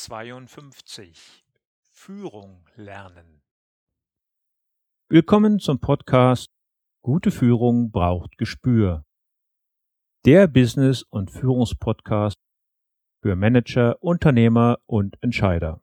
52 Führung lernen. Willkommen zum Podcast Gute Führung braucht Gespür. Der Business- und Führungspodcast für Manager, Unternehmer und Entscheider.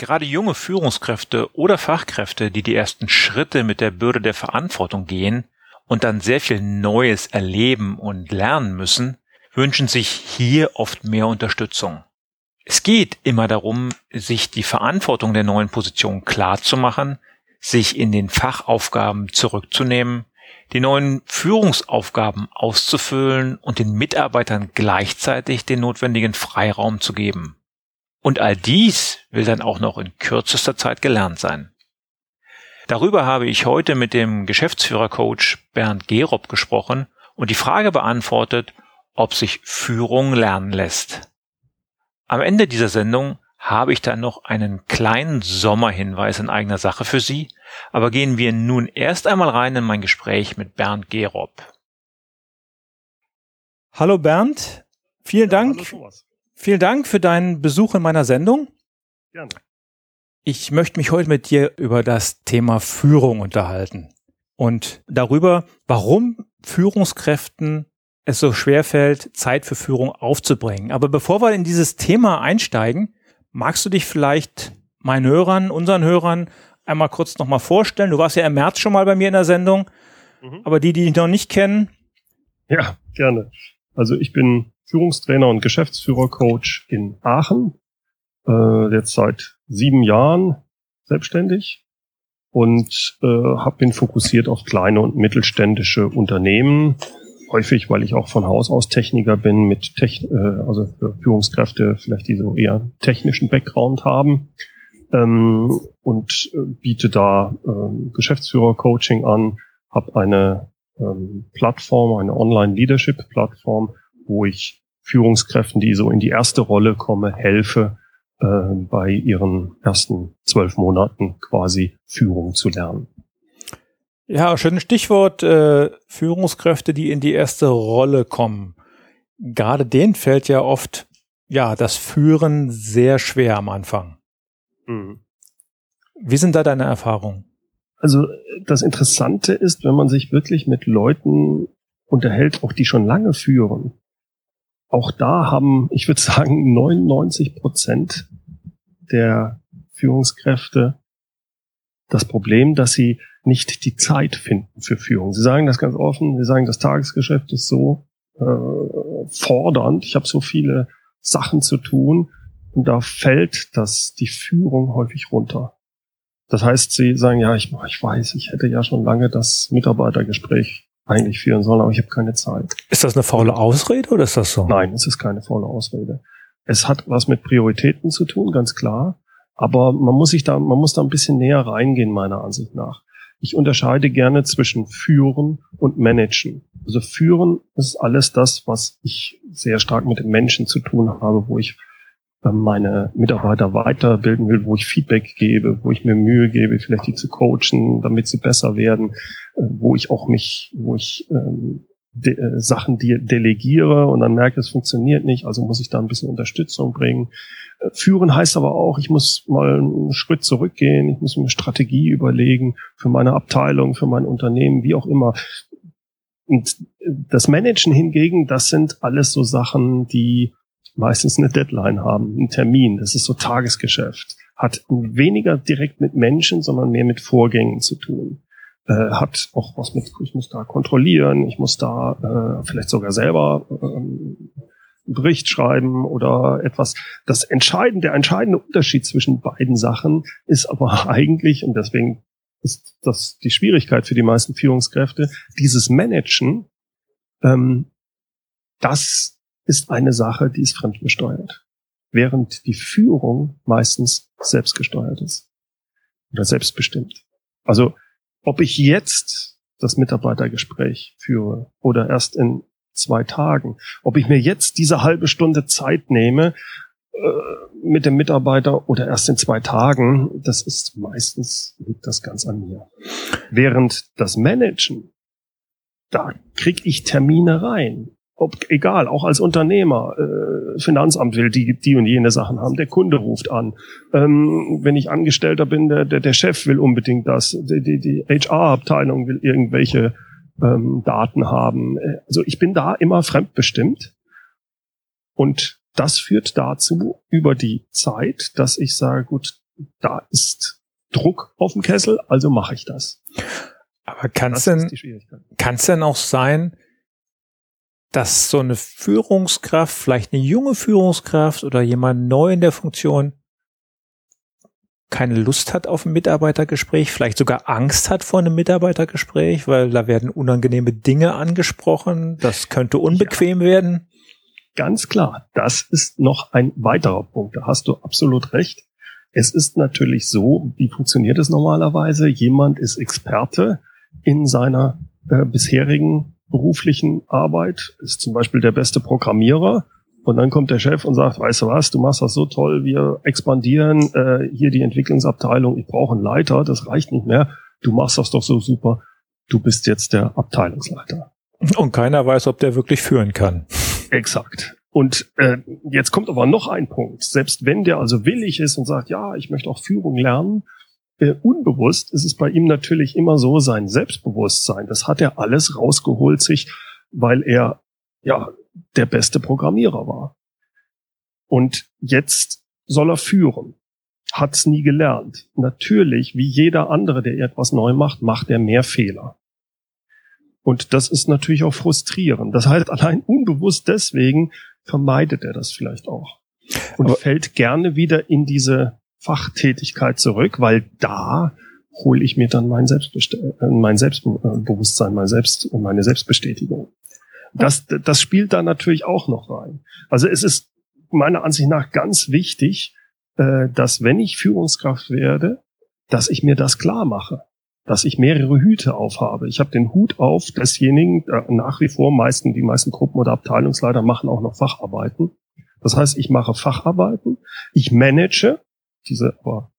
Gerade junge Führungskräfte oder Fachkräfte, die die ersten Schritte mit der Bürde der Verantwortung gehen und dann sehr viel Neues erleben und lernen müssen, wünschen sich hier oft mehr Unterstützung. Es geht immer darum, sich die Verantwortung der neuen Position klar zu machen, sich in den Fachaufgaben zurückzunehmen, die neuen Führungsaufgaben auszufüllen und den Mitarbeitern gleichzeitig den notwendigen Freiraum zu geben. Und all dies will dann auch noch in kürzester Zeit gelernt sein. Darüber habe ich heute mit dem Geschäftsführercoach Bernd Gerob gesprochen und die Frage beantwortet, ob sich Führung lernen lässt. Am Ende dieser Sendung habe ich dann noch einen kleinen Sommerhinweis in eigener Sache für Sie, aber gehen wir nun erst einmal rein in mein Gespräch mit Bernd Gerob. Hallo Bernd, vielen ja, Dank. Hallo Vielen Dank für deinen Besuch in meiner Sendung. Gerne. Ich möchte mich heute mit dir über das Thema Führung unterhalten und darüber, warum Führungskräften es so schwer fällt, Zeit für Führung aufzubringen. Aber bevor wir in dieses Thema einsteigen, magst du dich vielleicht meinen Hörern, unseren Hörern einmal kurz nochmal vorstellen? Du warst ja im März schon mal bei mir in der Sendung, mhm. aber die, die dich noch nicht kennen. Ja, gerne. Also ich bin Führungstrainer und Geschäftsführercoach in Aachen, äh, jetzt seit sieben Jahren selbstständig und äh, hab, bin fokussiert auf kleine und mittelständische Unternehmen. Häufig, weil ich auch von Haus aus Techniker bin, mit Techn äh, also Führungskräfte vielleicht die so eher technischen Background haben ähm, und äh, biete da äh, Geschäftsführer-Coaching an, habe eine ähm, Plattform, eine Online-Leadership-Plattform, wo ich Führungskräften, die so in die erste Rolle komme, helfe, äh, bei ihren ersten zwölf Monaten quasi Führung zu lernen. Ja, schönes Stichwort, äh, Führungskräfte, die in die erste Rolle kommen. Gerade denen fällt ja oft, ja, das Führen sehr schwer am Anfang. Mhm. Wie sind da deine Erfahrungen? Also das Interessante ist, wenn man sich wirklich mit Leuten unterhält, auch die schon lange führen, auch da haben, ich würde sagen, 99 Prozent der Führungskräfte das Problem, dass sie nicht die Zeit finden für Führung. Sie sagen das ganz offen, sie sagen, das Tagesgeschäft ist so äh, fordernd, ich habe so viele Sachen zu tun und da fällt das die Führung häufig runter. Das heißt, sie sagen, ja, ich, ich weiß, ich hätte ja schon lange das Mitarbeitergespräch eigentlich führen sollen, aber ich habe keine Zeit. Ist das eine faule Ausrede oder ist das so? Nein, es ist keine faule Ausrede. Es hat was mit Prioritäten zu tun, ganz klar. Aber man muss sich da, man muss da ein bisschen näher reingehen, meiner Ansicht nach. Ich unterscheide gerne zwischen führen und managen. Also führen ist alles das, was ich sehr stark mit den Menschen zu tun habe, wo ich meine Mitarbeiter weiterbilden will, wo ich Feedback gebe, wo ich mir Mühe gebe, vielleicht die zu coachen, damit sie besser werden, äh, wo ich auch mich, wo ich ähm, de äh, Sachen de delegiere und dann merke, es funktioniert nicht, also muss ich da ein bisschen Unterstützung bringen. Äh, führen heißt aber auch, ich muss mal einen Schritt zurückgehen, ich muss mir eine Strategie überlegen für meine Abteilung, für mein Unternehmen, wie auch immer. Und das Managen hingegen, das sind alles so Sachen, die meistens eine Deadline haben, einen Termin. Das ist so Tagesgeschäft. Hat weniger direkt mit Menschen, sondern mehr mit Vorgängen zu tun. äh, hat auch was mit, ich muss da kontrollieren, ich muss da äh, vielleicht sogar selber äh, einen Bericht schreiben oder etwas. Das entscheidende, der entscheidende Unterschied zwischen beiden Sachen ist aber eigentlich, und deswegen ist das die Schwierigkeit für die meisten Führungskräfte, dieses Managen, ähm, das ist eine Sache, die ist fremdgesteuert. Während die Führung meistens selbstgesteuert ist. Oder selbstbestimmt. Also ob ich jetzt das Mitarbeitergespräch führe oder erst in zwei Tagen, ob ich mir jetzt diese halbe Stunde Zeit nehme äh, mit dem Mitarbeiter oder erst in zwei Tagen, das ist meistens liegt das ganz an mir. Während das Managen, da krieg ich Termine rein ob, egal, auch als Unternehmer, äh, Finanzamt will die, die und jene Sachen haben, der Kunde ruft an. Ähm, wenn ich Angestellter bin, der, der, der Chef will unbedingt das, die, die, die HR-Abteilung will irgendwelche ähm, Daten haben. Also ich bin da immer fremdbestimmt. Und das führt dazu über die Zeit, dass ich sage, gut, da ist Druck auf dem Kessel, also mache ich das. Aber kann es denn, kann es denn auch sein, dass so eine Führungskraft, vielleicht eine junge Führungskraft oder jemand neu in der Funktion keine Lust hat auf ein Mitarbeitergespräch, vielleicht sogar Angst hat vor einem Mitarbeitergespräch, weil da werden unangenehme Dinge angesprochen, das könnte unbequem ja. werden. Ganz klar, das ist noch ein weiterer Punkt, da hast du absolut recht. Es ist natürlich so, wie funktioniert es normalerweise? Jemand ist Experte in seiner äh, bisherigen beruflichen Arbeit, ist zum Beispiel der beste Programmierer. Und dann kommt der Chef und sagt, weißt du was, du machst das so toll, wir expandieren äh, hier die Entwicklungsabteilung, ich brauche einen Leiter, das reicht nicht mehr, du machst das doch so super, du bist jetzt der Abteilungsleiter. Und keiner weiß, ob der wirklich führen kann. Exakt. Und äh, jetzt kommt aber noch ein Punkt. Selbst wenn der also willig ist und sagt, ja, ich möchte auch Führung lernen, äh, unbewusst ist es bei ihm natürlich immer so sein Selbstbewusstsein. Das hat er alles rausgeholt sich, weil er ja der beste Programmierer war. Und jetzt soll er führen. Hat's nie gelernt. Natürlich, wie jeder andere, der etwas neu macht, macht er mehr Fehler. Und das ist natürlich auch frustrierend. Das heißt, allein unbewusst deswegen vermeidet er das vielleicht auch. Und Aber fällt gerne wieder in diese Fachtätigkeit zurück, weil da hole ich mir dann mein, Selbstbest äh, mein Selbstbewusstsein, mein Selbst, meine Selbstbestätigung. Das, das spielt da natürlich auch noch rein. Also es ist meiner Ansicht nach ganz wichtig, äh, dass wenn ich Führungskraft werde, dass ich mir das klar mache, dass ich mehrere Hüte aufhabe. Ich habe den Hut auf desjenigen, äh, nach wie vor meisten, die meisten Gruppen- oder Abteilungsleiter machen auch noch Facharbeiten. Das heißt, ich mache Facharbeiten, ich manage, diese aber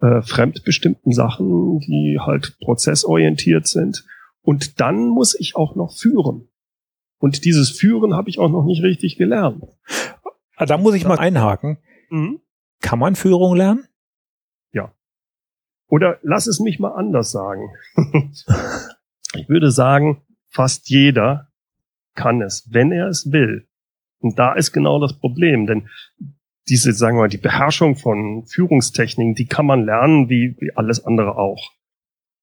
äh, fremdbestimmten Sachen, die halt prozessorientiert sind. Und dann muss ich auch noch führen. Und dieses Führen habe ich auch noch nicht richtig gelernt. Ah, da muss ich mal einhaken. Mhm. Kann man Führung lernen? Ja. Oder lass es mich mal anders sagen. ich würde sagen, fast jeder kann es, wenn er es will. Und da ist genau das Problem, denn diese, sagen wir mal, die Beherrschung von Führungstechniken, die kann man lernen, wie, wie alles andere auch.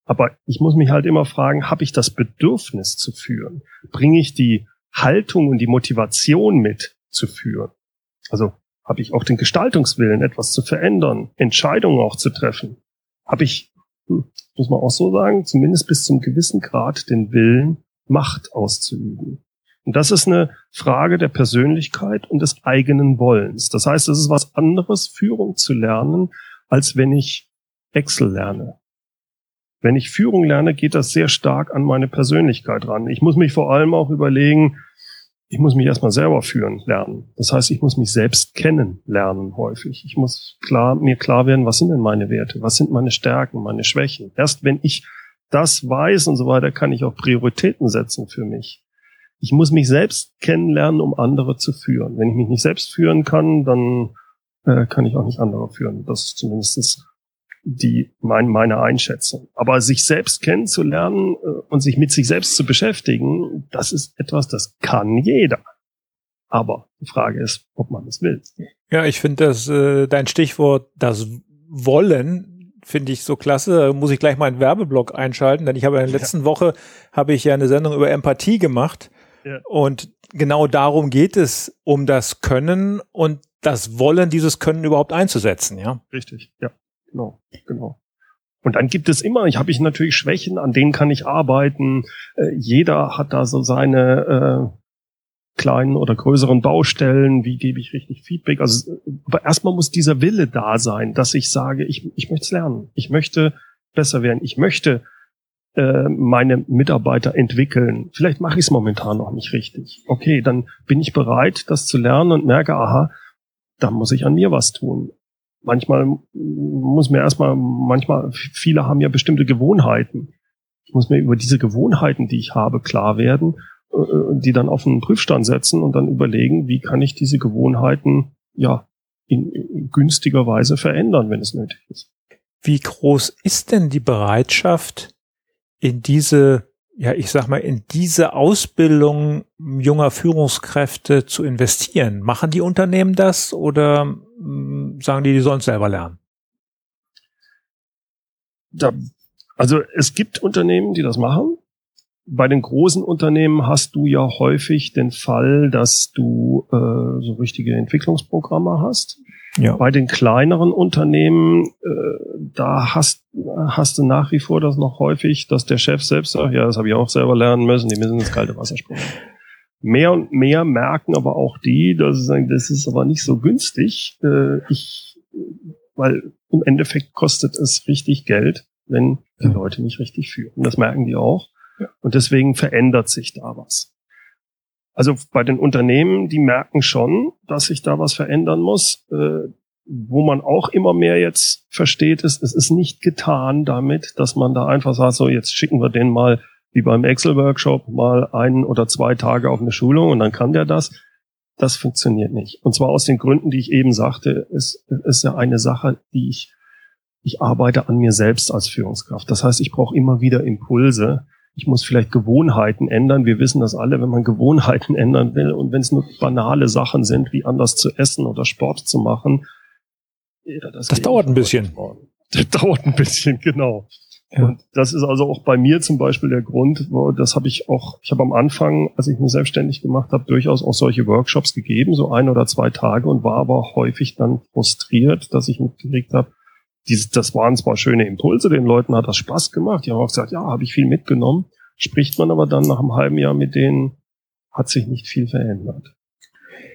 Aber ich muss mich halt immer fragen, habe ich das Bedürfnis zu führen? Bringe ich die Haltung und die Motivation mit zu führen? Also habe ich auch den Gestaltungswillen, etwas zu verändern, Entscheidungen auch zu treffen? Habe ich, hm, muss man auch so sagen, zumindest bis zum gewissen Grad den Willen, Macht auszuüben? Und das ist eine Frage der Persönlichkeit und des eigenen Wollens. Das heißt, es ist was anderes, Führung zu lernen, als wenn ich Excel lerne. Wenn ich Führung lerne, geht das sehr stark an meine Persönlichkeit ran. Ich muss mich vor allem auch überlegen, ich muss mich erstmal selber führen lernen. Das heißt, ich muss mich selbst kennen lernen häufig. Ich muss klar, mir klar werden, was sind denn meine Werte? Was sind meine Stärken, meine Schwächen? Erst wenn ich das weiß und so weiter, kann ich auch Prioritäten setzen für mich ich muss mich selbst kennenlernen, um andere zu führen. Wenn ich mich nicht selbst führen kann, dann äh, kann ich auch nicht andere führen. Das ist zumindest die, mein, meine Einschätzung. Aber sich selbst kennenzulernen äh, und sich mit sich selbst zu beschäftigen, das ist etwas, das kann jeder. Aber die Frage ist, ob man es will. Ja, ich finde, dass äh, dein Stichwort, das Wollen, finde ich so klasse. Da muss ich gleich mal einen Werbeblock einschalten, denn ich habe in der letzten ja. Woche habe ich ja eine Sendung über Empathie gemacht. Ja. Und genau darum geht es, um das Können und das Wollen, dieses Können überhaupt einzusetzen, ja. Richtig, ja, genau, genau. Und dann gibt es immer, ich habe ich natürlich Schwächen, an denen kann ich arbeiten. Äh, jeder hat da so seine äh, kleinen oder größeren Baustellen, wie gebe ich richtig Feedback. Also, aber erstmal muss dieser Wille da sein, dass ich sage, ich, ich möchte es lernen. Ich möchte besser werden. Ich möchte äh, meine Mitarbeiter entwickeln. Vielleicht mache ich es momentan noch nicht richtig. Okay, dann bin ich bereit, das zu lernen und merke, aha, da muss ich an mir was tun. Manchmal muss mir erstmal, manchmal, viele haben ja bestimmte Gewohnheiten. Ich muss mir über diese Gewohnheiten, die ich habe, klar werden äh, die dann auf einen Prüfstand setzen und dann überlegen, wie kann ich diese Gewohnheiten ja in günstiger Weise verändern, wenn es nötig ist. Wie groß ist denn die Bereitschaft, in diese, ja, ich sag mal, in diese Ausbildung junger Führungskräfte zu investieren? Machen die Unternehmen das oder mh, hm, sagen die, die sollen es selber lernen? Da, also es gibt Unternehmen, die das machen bei den großen Unternehmen hast du ja häufig den Fall, dass du äh, so richtige Entwicklungsprogramme hast. Ja. Bei den kleineren Unternehmen, äh, da hast, hast du nach wie vor das noch häufig, dass der Chef selbst sagt, ja, das habe ich auch selber lernen müssen, die müssen ins kalte Wasser springen. Mehr und mehr merken aber auch die, dass sie sagen, das ist aber nicht so günstig. Äh, ich, weil im Endeffekt kostet es richtig Geld, wenn die Leute nicht richtig führen. Das merken die auch. Und deswegen verändert sich da was. Also bei den Unternehmen, die merken schon, dass sich da was verändern muss. Äh, wo man auch immer mehr jetzt versteht, ist, es ist nicht getan damit, dass man da einfach sagt, so jetzt schicken wir den mal wie beim Excel-Workshop mal ein oder zwei Tage auf eine Schulung und dann kann der das. Das funktioniert nicht. Und zwar aus den Gründen, die ich eben sagte, ist, ist ja eine Sache, die ich, ich arbeite an mir selbst als Führungskraft. Das heißt, ich brauche immer wieder Impulse, ich muss vielleicht Gewohnheiten ändern. Wir wissen das alle, wenn man Gewohnheiten ändern will und wenn es nur banale Sachen sind, wie anders zu essen oder Sport zu machen. Das, das dauert ein bisschen. Das dauert ein bisschen, genau. Ja. Und das ist also auch bei mir zum Beispiel der Grund, wo das habe ich auch, ich habe am Anfang, als ich mich selbstständig gemacht habe, durchaus auch solche Workshops gegeben, so ein oder zwei Tage und war aber häufig dann frustriert, dass ich mitgekriegt habe, diese, das waren zwar schöne Impulse, den Leuten hat das Spaß gemacht, die haben auch gesagt, ja, habe ich viel mitgenommen. Spricht man aber dann nach einem halben Jahr mit denen, hat sich nicht viel verändert.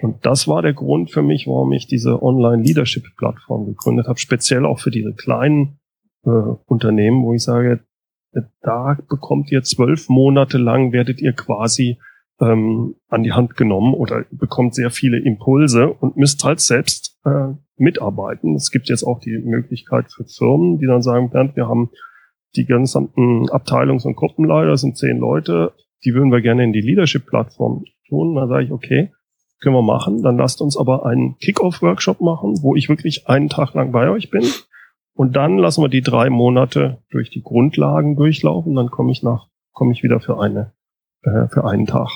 Und das war der Grund für mich, warum ich diese Online-Leadership-Plattform gegründet habe, speziell auch für diese kleinen äh, Unternehmen, wo ich sage, da bekommt ihr zwölf Monate lang, werdet ihr quasi ähm, an die Hand genommen oder bekommt sehr viele Impulse und müsst halt selbst äh, mitarbeiten. Es gibt jetzt auch die Möglichkeit für Firmen, die dann sagen, Bernd, wir haben die gesamten Abteilungs- und Gruppenleiter, das sind zehn Leute, die würden wir gerne in die Leadership-Plattform tun. Dann sage ich, okay, können wir machen. Dann lasst uns aber einen Kick-Off-Workshop machen, wo ich wirklich einen Tag lang bei euch bin. Und dann lassen wir die drei Monate durch die Grundlagen durchlaufen. Dann komme ich nach, komme ich wieder für eine, äh, für einen Tag.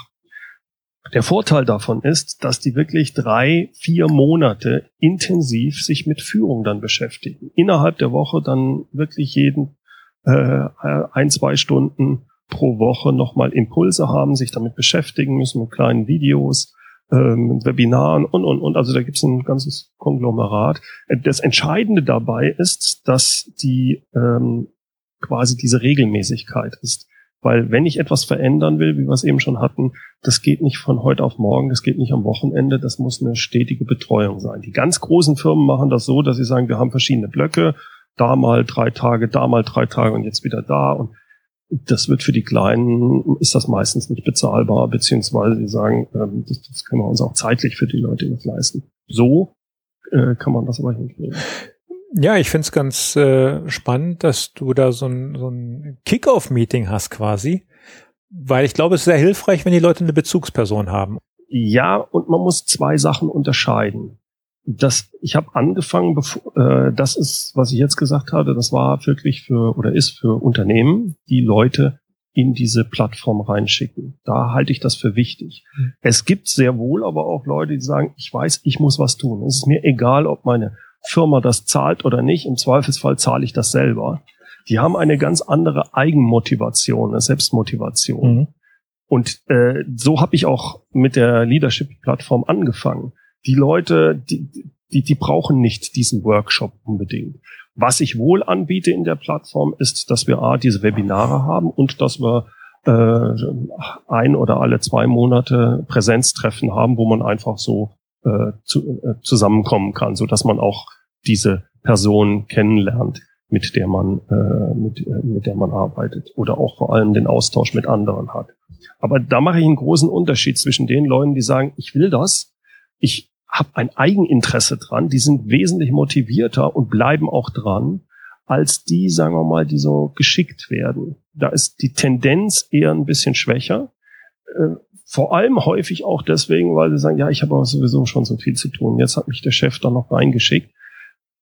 Der Vorteil davon ist, dass die wirklich drei, vier Monate intensiv sich mit Führung dann beschäftigen. Innerhalb der Woche dann wirklich jeden äh, ein, zwei Stunden pro Woche nochmal Impulse haben, sich damit beschäftigen müssen mit kleinen Videos, ähm, Webinaren und, und, und. Also da gibt es ein ganzes Konglomerat. Das Entscheidende dabei ist, dass die ähm, quasi diese Regelmäßigkeit ist. Weil wenn ich etwas verändern will, wie wir es eben schon hatten, das geht nicht von heute auf morgen, das geht nicht am Wochenende, das muss eine stetige Betreuung sein. Die ganz großen Firmen machen das so, dass sie sagen, wir haben verschiedene Blöcke, da mal drei Tage, da mal drei Tage und jetzt wieder da. Und das wird für die Kleinen, ist das meistens nicht bezahlbar, beziehungsweise sie sagen, ähm, das, das können wir uns auch zeitlich für die Leute nicht leisten. So äh, kann man das aber hinkriegen. Ja, ich finde es ganz äh, spannend, dass du da so ein, so ein Kick-Off-Meeting hast quasi, weil ich glaube, es ist sehr hilfreich, wenn die Leute eine Bezugsperson haben. Ja, und man muss zwei Sachen unterscheiden. Das, ich habe angefangen, bevor, äh, das ist, was ich jetzt gesagt habe, das war wirklich für oder ist für Unternehmen, die Leute in diese Plattform reinschicken. Da halte ich das für wichtig. Mhm. Es gibt sehr wohl aber auch Leute, die sagen, ich weiß, ich muss was tun. Es ist mir egal, ob meine Firma das zahlt oder nicht. Im Zweifelsfall zahle ich das selber. Die haben eine ganz andere Eigenmotivation, eine Selbstmotivation. Mhm. Und äh, so habe ich auch mit der Leadership-Plattform angefangen. Die Leute, die, die, die brauchen nicht diesen Workshop unbedingt. Was ich wohl anbiete in der Plattform ist, dass wir A, diese Webinare haben und dass wir äh, ein oder alle zwei Monate Präsenztreffen haben, wo man einfach so äh, zu, äh, zusammenkommen kann, so dass man auch diese Person kennenlernt, mit der man äh, mit, äh, mit der man arbeitet oder auch vor allem den Austausch mit anderen hat. Aber da mache ich einen großen Unterschied zwischen den Leuten, die sagen, ich will das, ich habe ein Eigeninteresse dran, die sind wesentlich motivierter und bleiben auch dran, als die, sagen wir mal, die so geschickt werden. Da ist die Tendenz eher ein bisschen schwächer. Vor allem häufig auch deswegen, weil sie sagen, ja, ich habe aber sowieso schon so viel zu tun. Jetzt hat mich der Chef da noch reingeschickt.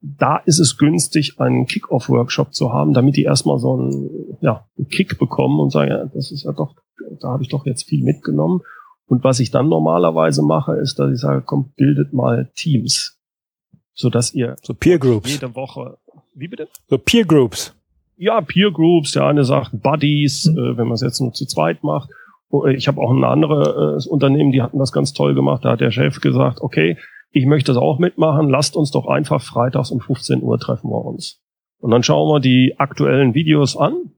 Da ist es günstig, einen Kick-Off-Workshop zu haben, damit die erstmal so einen, ja, einen Kick bekommen und sagen, ja, das ist ja doch, da habe ich doch jetzt viel mitgenommen. Und was ich dann normalerweise mache, ist, dass ich sage, komm, bildet mal Teams, so dass ihr so Peer Groups jede Woche, wie bitte? So Peer Groups. Ja, Peer Groups. Der eine sagt Buddies, mhm. äh, wenn man es jetzt nur zu zweit macht. Oh, ich habe auch ein anderes äh, Unternehmen, die hatten das ganz toll gemacht. Da hat der Chef gesagt, okay, ich möchte das auch mitmachen. Lasst uns doch einfach freitags um 15 Uhr treffen wir uns. Und dann schauen wir die aktuellen Videos an,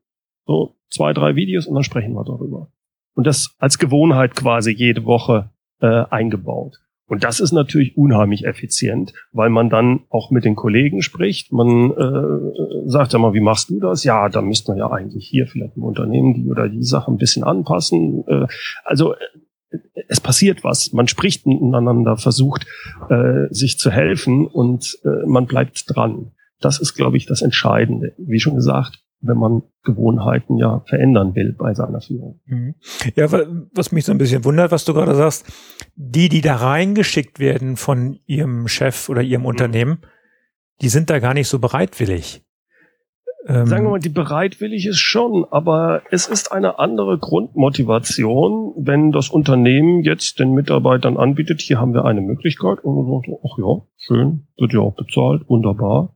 so zwei, drei Videos, und dann sprechen wir darüber und das als Gewohnheit quasi jede Woche äh, eingebaut. Und das ist natürlich unheimlich effizient, weil man dann auch mit den Kollegen spricht. Man äh, sagt ja mal, wie machst du das? Ja, da müsste man ja eigentlich hier vielleicht im Unternehmen die oder die Sache ein bisschen anpassen. Äh, also äh, es passiert was. Man spricht miteinander, versucht äh, sich zu helfen und äh, man bleibt dran. Das ist, glaube ich, das Entscheidende. Wie schon gesagt, wenn man Gewohnheiten ja verändern will bei seiner Führung. Mhm. Ja, was mich so ein bisschen wundert, was du gerade sagst, die, die da reingeschickt werden von ihrem Chef oder ihrem mhm. Unternehmen, die sind da gar nicht so bereitwillig. Ähm, Sagen wir mal, die bereitwillig ist schon, aber es ist eine andere Grundmotivation, wenn das Unternehmen jetzt den Mitarbeitern anbietet, hier haben wir eine Möglichkeit und man sagt, ach ja, schön, wird ja auch bezahlt, wunderbar.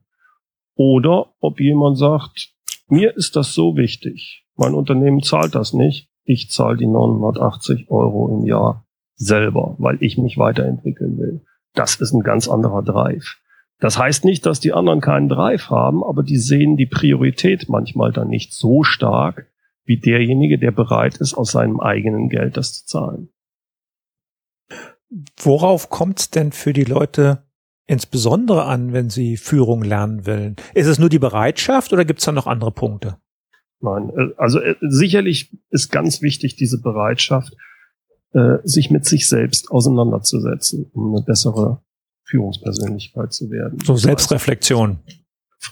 Oder ob jemand sagt, mir ist das so wichtig. Mein Unternehmen zahlt das nicht. Ich zahle die 980 Euro im Jahr selber, weil ich mich weiterentwickeln will. Das ist ein ganz anderer Drive. Das heißt nicht, dass die anderen keinen Drive haben, aber die sehen die Priorität manchmal dann nicht so stark wie derjenige, der bereit ist, aus seinem eigenen Geld das zu zahlen. Worauf kommt es denn für die Leute insbesondere an, wenn sie Führung lernen wollen? Ist es nur die Bereitschaft oder gibt es da noch andere Punkte? Nein, äh, also äh, sicherlich ist ganz wichtig diese Bereitschaft, äh, sich mit sich selbst auseinanderzusetzen, um eine bessere Führungspersönlichkeit zu werden. So Selbstreflexion.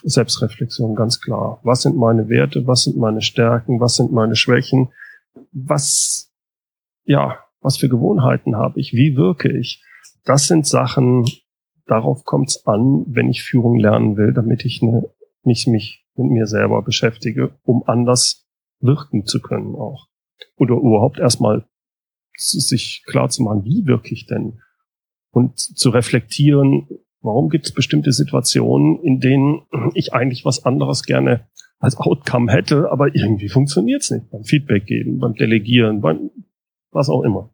Selbstreflexion, ganz klar. Was sind meine Werte? Was sind meine Stärken? Was sind meine Schwächen? Was, ja, was für Gewohnheiten habe ich? Wie wirke ich? Das sind Sachen, darauf kommt es an, wenn ich Führung lernen will, damit ich ne, nicht mich mit mir selber beschäftige, um anders wirken zu können auch. Oder überhaupt erstmal sich klar zu machen, wie wirke ich denn? Und zu reflektieren, warum gibt es bestimmte Situationen, in denen ich eigentlich was anderes gerne als Outcome hätte, aber irgendwie funktioniert es nicht. Beim Feedback geben, beim Delegieren, beim was auch immer.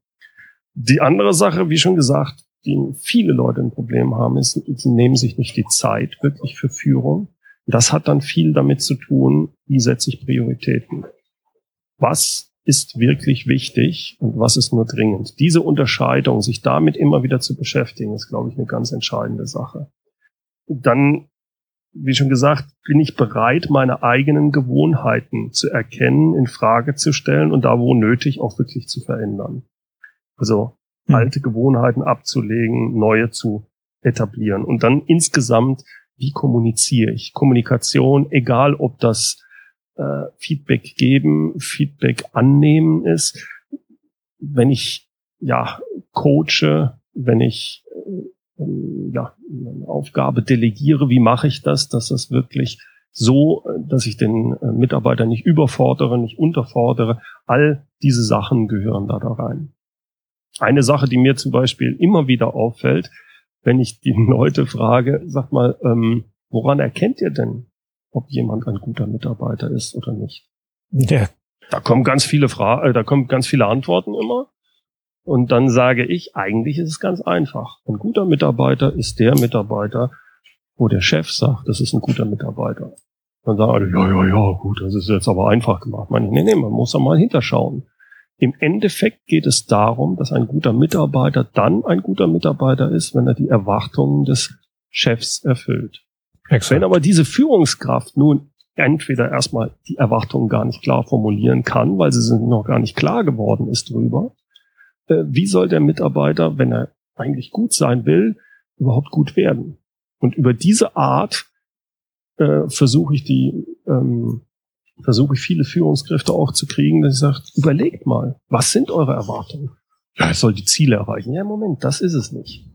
Die andere Sache, wie schon gesagt, die viele Leute ein Problem haben, ist, sie nehmen sich nicht die Zeit wirklich für Führung. Das hat dann viel damit zu tun, wie setze ich Prioritäten. Was ist wirklich wichtig und was ist nur dringend? Diese Unterscheidung, sich damit immer wieder zu beschäftigen, ist, glaube ich, eine ganz entscheidende Sache. Dann, wie schon gesagt, bin ich bereit, meine eigenen Gewohnheiten zu erkennen, in Frage zu stellen und da, wo nötig, auch wirklich zu verändern. Also mhm. alte Gewohnheiten abzulegen, neue zu etablieren. Und dann insgesamt, wie kommuniziere ich? Kommunikation, egal ob das äh, Feedback geben, Feedback annehmen ist. Wenn ich ja coache, wenn ich äh, ja, eine Aufgabe delegiere, wie mache ich das, dass das wirklich so, dass ich den äh, Mitarbeiter nicht überfordere, nicht unterfordere. All diese Sachen gehören da, da rein. Eine Sache, die mir zum Beispiel immer wieder auffällt, wenn ich die Leute frage, sag mal, ähm, woran erkennt ihr denn, ob jemand ein guter Mitarbeiter ist oder nicht? Ja. Da kommen ganz viele Fragen, äh, da kommen ganz viele Antworten immer. Und dann sage ich, eigentlich ist es ganz einfach. Ein guter Mitarbeiter ist der Mitarbeiter, wo der Chef sagt, das ist ein guter Mitarbeiter. Dann sagen alle, ja, ja, ja, gut, das ist jetzt aber einfach gemacht. Man, nee, nee, man muss da mal hinterschauen. Im Endeffekt geht es darum, dass ein guter Mitarbeiter dann ein guter Mitarbeiter ist, wenn er die Erwartungen des Chefs erfüllt. Exakt. Wenn aber diese Führungskraft nun entweder erstmal die Erwartungen gar nicht klar formulieren kann, weil sie sind noch gar nicht klar geworden ist drüber, äh, wie soll der Mitarbeiter, wenn er eigentlich gut sein will, überhaupt gut werden? Und über diese Art äh, versuche ich die, ähm, versuche ich viele Führungskräfte auch zu kriegen, dass ich sage, überlegt mal, was sind eure Erwartungen? Ja, er soll die Ziele erreichen. Ja, Moment, das ist es nicht.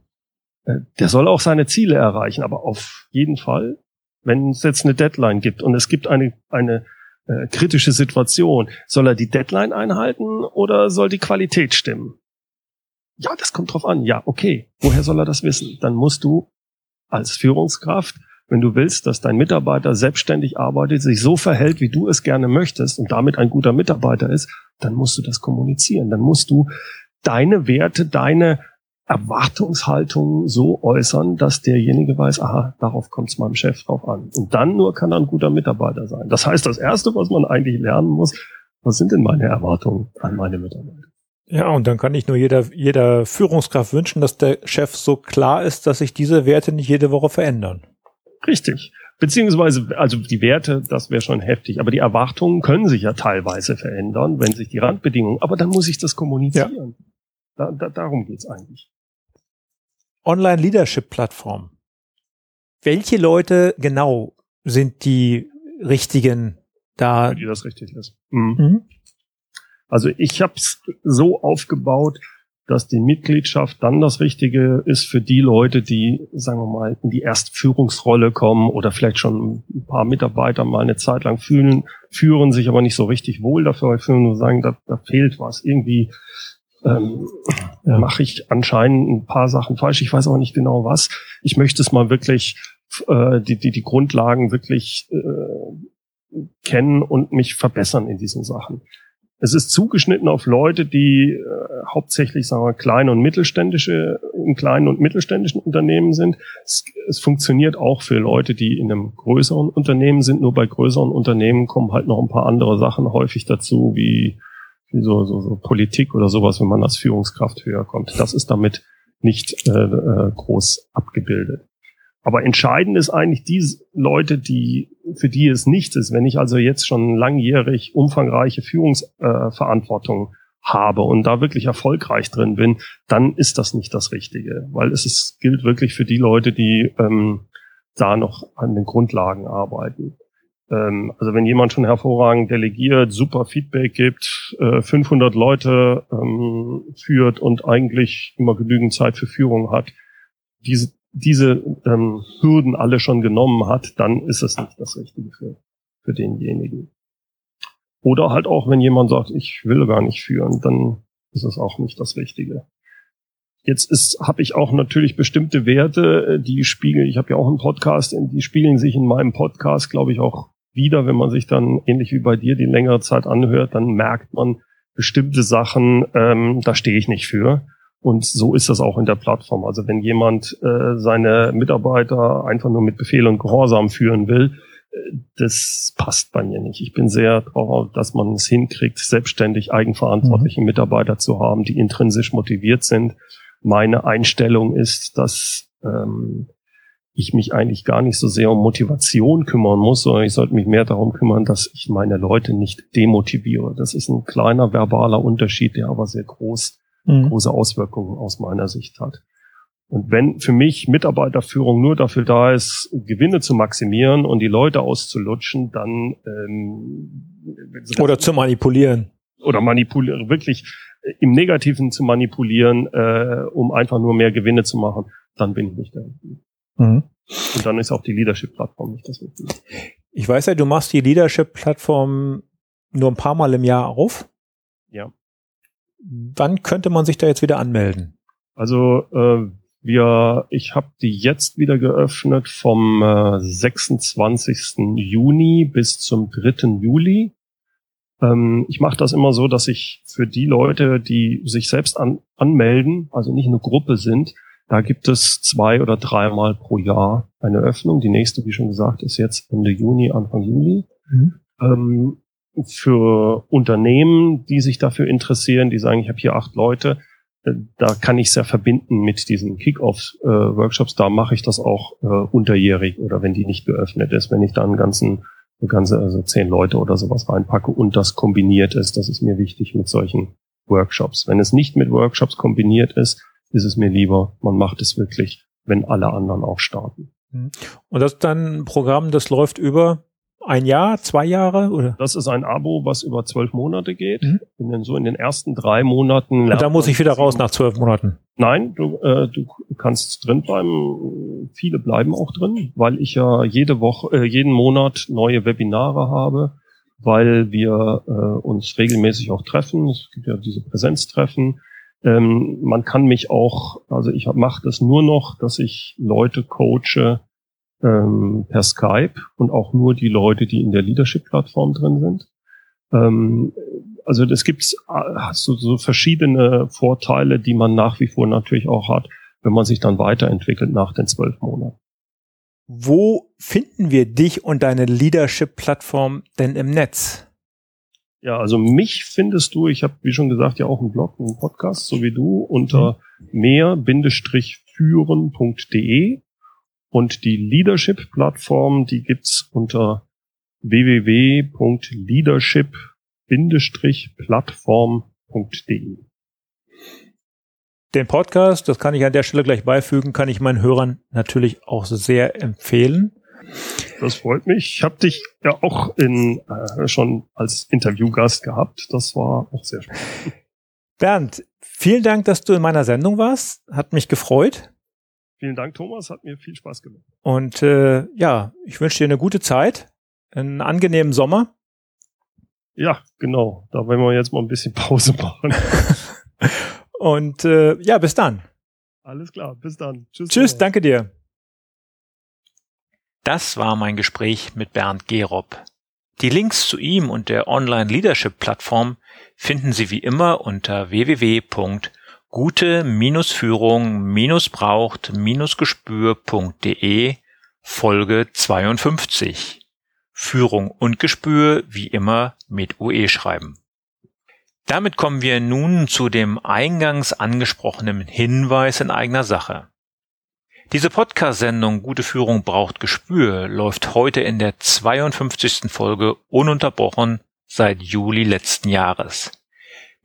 Äh, der soll auch seine Ziele erreichen, aber auf jeden Fall, wenn es jetzt eine Deadline gibt und es gibt eine, eine äh, kritische Situation, soll er die Deadline einhalten oder soll die Qualität stimmen? Ja, das kommt drauf an. Ja, okay. Woher soll er das wissen? Dann musst du als Führungskraft, wenn du willst, dass dein Mitarbeiter selbstständig arbeitet, sich so verhält, wie du es gerne möchtest und damit ein guter Mitarbeiter ist, dann musst du das kommunizieren. Dann musst du deine Werte, deine Erwartungshaltung so äußern, dass derjenige weiß, aha, darauf kommt es meinem Chef drauf an. Und dann nur kann er ein guter Mitarbeiter sein. Das heißt, das Erste, was man eigentlich lernen muss, was sind denn meine Erwartungen an meine Mitarbeiter? Ja, und dann kann ich nur jeder, jeder Führungskraft wünschen, dass der Chef so klar ist, dass sich diese Werte nicht jede Woche verändern. Richtig. Beziehungsweise, also die Werte, das wäre schon heftig, aber die Erwartungen können sich ja teilweise verändern, wenn sich die Randbedingungen, aber dann muss ich das kommunizieren. Ja. Da, da, darum geht's eigentlich. Online-Leadership-Plattform. Welche Leute genau sind die richtigen da? Für die das richtig ist. Mhm. Mhm. Also ich habe es so aufgebaut, dass die Mitgliedschaft dann das Richtige ist für die Leute, die, sagen wir mal, in die Erstführungsrolle kommen oder vielleicht schon ein paar Mitarbeiter mal eine Zeit lang fühlen, führen sich aber nicht so richtig wohl dafür, fühlen nur sagen, da, da fehlt was. Irgendwie ähm, ja. mache ich anscheinend ein paar Sachen falsch. Ich weiß auch nicht genau was. Ich möchte es mal wirklich, äh, die, die, die Grundlagen wirklich äh, kennen und mich verbessern in diesen Sachen. Es ist zugeschnitten auf Leute, die äh, hauptsächlich sagen wir, kleine und mittelständische in kleinen und mittelständischen Unternehmen sind. Es, es, funktioniert auch für Leute, die in einem größeren Unternehmen sind. Nur bei größeren Unternehmen kommen halt noch ein paar andere Sachen häufig dazu, wie, wie so, so, so Politik oder sowas, wenn man als Führungskraft höher kommt. Das ist damit nicht äh, äh, groß abgebildet. Aber entscheidend ist eigentlich die Leute, die, für die es nichts ist. Wenn ich also jetzt schon langjährig umfangreiche Führungsverantwortung äh, habe und da wirklich erfolgreich drin bin, dann ist das nicht das Richtige. Weil es ist, gilt wirklich für die Leute, die ähm, da noch an den Grundlagen arbeiten. Ähm, also wenn jemand schon hervorragend delegiert, super Feedback gibt, äh, 500 Leute ähm, führt und eigentlich immer genügend Zeit für Führung hat, diese, diese ähm, Hürden alle schon genommen hat, dann ist es nicht das Richtige für, für denjenigen. Oder halt auch, wenn jemand sagt, ich will gar nicht führen, dann ist es auch nicht das Richtige. Jetzt ist, habe ich auch natürlich bestimmte Werte, äh, die spiegeln, ich habe ja auch einen Podcast, die spiegeln sich in meinem Podcast, glaube ich, auch wieder, wenn man sich dann ähnlich wie bei dir die längere Zeit anhört, dann merkt man bestimmte Sachen, ähm, da stehe ich nicht für. Und so ist das auch in der Plattform. Also wenn jemand äh, seine Mitarbeiter einfach nur mit Befehl und Gehorsam führen will, äh, das passt bei mir nicht. Ich bin sehr traurig, dass man es hinkriegt, selbstständig eigenverantwortliche mhm. Mitarbeiter zu haben, die intrinsisch motiviert sind. Meine Einstellung ist, dass ähm, ich mich eigentlich gar nicht so sehr um Motivation kümmern muss, sondern ich sollte mich mehr darum kümmern, dass ich meine Leute nicht demotiviere. Das ist ein kleiner verbaler Unterschied, der aber sehr groß mhm. große Auswirkungen aus meiner Sicht hat. Und wenn für mich Mitarbeiterführung nur dafür da ist, Gewinne zu maximieren und die Leute auszulutschen, dann ähm, oder zu manipulieren oder manipulieren wirklich äh, im Negativen zu manipulieren, äh, um einfach nur mehr Gewinne zu machen, dann bin ich nicht der. Mhm. Und dann ist auch die Leadership-Plattform nicht das Richtige. Ich weiß ja, du machst die Leadership-Plattform nur ein paar Mal im Jahr auf. Wann könnte man sich da jetzt wieder anmelden? Also äh, Wir, ich habe die jetzt wieder geöffnet vom äh, 26. Juni bis zum 3. Juli. Ähm, ich mache das immer so, dass ich für die Leute, die sich selbst an, anmelden, also nicht eine Gruppe sind, da gibt es zwei oder dreimal pro Jahr eine Öffnung. Die nächste, wie schon gesagt, ist jetzt Ende Juni, Anfang Juli. Mhm. Ähm, für Unternehmen, die sich dafür interessieren, die sagen, ich habe hier acht Leute, äh, da kann ich es ja verbinden mit diesen Kick-Off-Workshops. da mache ich das auch äh, unterjährig oder wenn die nicht geöffnet ist, wenn ich da einen ganzen, eine ganze, also zehn Leute oder sowas reinpacke und das kombiniert ist, das ist mir wichtig mit solchen Workshops. Wenn es nicht mit Workshops kombiniert ist, ist es mir lieber, man macht es wirklich, wenn alle anderen auch starten. Mhm. Und das ist dann ein Programm, das läuft über ein Jahr, zwei Jahre oder? Das ist ein Abo, was über zwölf Monate geht. Mhm. In den, so in den ersten drei Monaten. Und da muss ich wieder raus nach zwölf Monaten. Nein, du, äh, du kannst drin bleiben. Viele bleiben auch drin, weil ich ja jede Woche, äh, jeden Monat neue Webinare habe, weil wir äh, uns regelmäßig auch treffen. Es gibt ja diese Präsenztreffen. Ähm, man kann mich auch, also ich mache das nur noch, dass ich Leute coache, ähm, per Skype und auch nur die Leute, die in der Leadership-Plattform drin sind. Ähm, also es gibt äh, so, so verschiedene Vorteile, die man nach wie vor natürlich auch hat, wenn man sich dann weiterentwickelt nach den zwölf Monaten. Wo finden wir dich und deine Leadership-Plattform denn im Netz? Ja, also mich findest du, ich habe wie schon gesagt ja auch einen Blog, einen Podcast, so wie du, unter mhm. mehr-führen.de und die Leadership-Plattform, die gibt's unter www.leadership-plattform.de. Den Podcast, das kann ich an der Stelle gleich beifügen, kann ich meinen Hörern natürlich auch sehr empfehlen. Das freut mich. Ich habe dich ja auch in, äh, schon als Interviewgast gehabt. Das war auch sehr spannend. Bernd, vielen Dank, dass du in meiner Sendung warst. Hat mich gefreut. Vielen Dank, Thomas. Hat mir viel Spaß gemacht. Und äh, ja, ich wünsche dir eine gute Zeit, einen angenehmen Sommer. Ja, genau. Da wollen wir jetzt mal ein bisschen Pause machen. Und äh, ja, bis dann. Alles klar, bis dann. Tschüss. Tschüss, Thomas. danke dir. Das war mein Gespräch mit Bernd Gerob. Die Links zu ihm und der Online Leadership Plattform finden Sie wie immer unter www gute-führung-braucht-gespür.de Folge 52. Führung und Gespür wie immer mit UE schreiben. Damit kommen wir nun zu dem eingangs angesprochenen Hinweis in eigener Sache. Diese Podcast-Sendung Gute Führung braucht Gespür läuft heute in der 52. Folge ununterbrochen seit Juli letzten Jahres.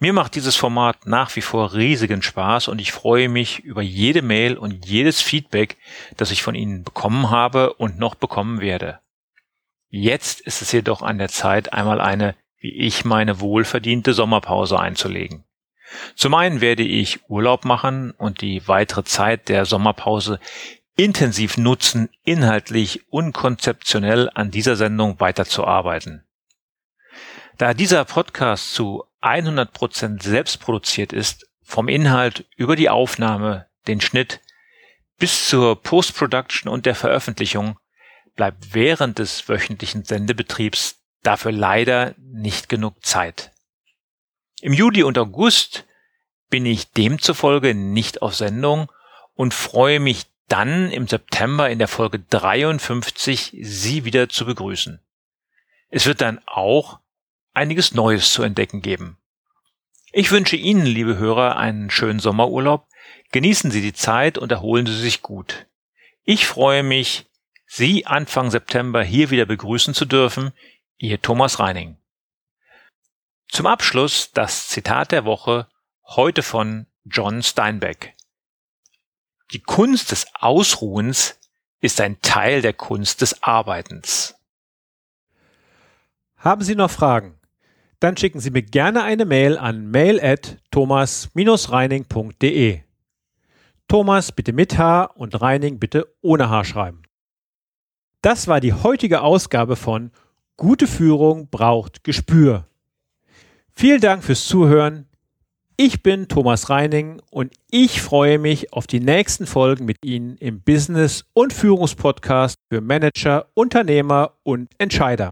Mir macht dieses Format nach wie vor riesigen Spaß und ich freue mich über jede Mail und jedes Feedback, das ich von Ihnen bekommen habe und noch bekommen werde. Jetzt ist es jedoch an der Zeit, einmal eine, wie ich meine, wohlverdiente Sommerpause einzulegen. Zum einen werde ich Urlaub machen und die weitere Zeit der Sommerpause intensiv nutzen, inhaltlich und konzeptionell an dieser Sendung weiterzuarbeiten. Da dieser Podcast zu 100% selbst produziert ist, vom Inhalt über die Aufnahme, den Schnitt bis zur Post-Production und der Veröffentlichung bleibt während des wöchentlichen Sendebetriebs dafür leider nicht genug Zeit. Im Juli und August bin ich demzufolge nicht auf Sendung und freue mich dann im September in der Folge 53 Sie wieder zu begrüßen. Es wird dann auch einiges Neues zu entdecken geben. Ich wünsche Ihnen, liebe Hörer, einen schönen Sommerurlaub. Genießen Sie die Zeit und erholen Sie sich gut. Ich freue mich, Sie Anfang September hier wieder begrüßen zu dürfen. Ihr Thomas Reining. Zum Abschluss das Zitat der Woche heute von John Steinbeck. Die Kunst des Ausruhens ist ein Teil der Kunst des Arbeitens. Haben Sie noch Fragen? Dann schicken Sie mir gerne eine Mail an mail at thomas-reining.de. Thomas bitte mit H und Reining bitte ohne H schreiben. Das war die heutige Ausgabe von Gute Führung braucht Gespür. Vielen Dank fürs Zuhören. Ich bin Thomas Reining und ich freue mich auf die nächsten Folgen mit Ihnen im Business- und Führungspodcast für Manager, Unternehmer und Entscheider.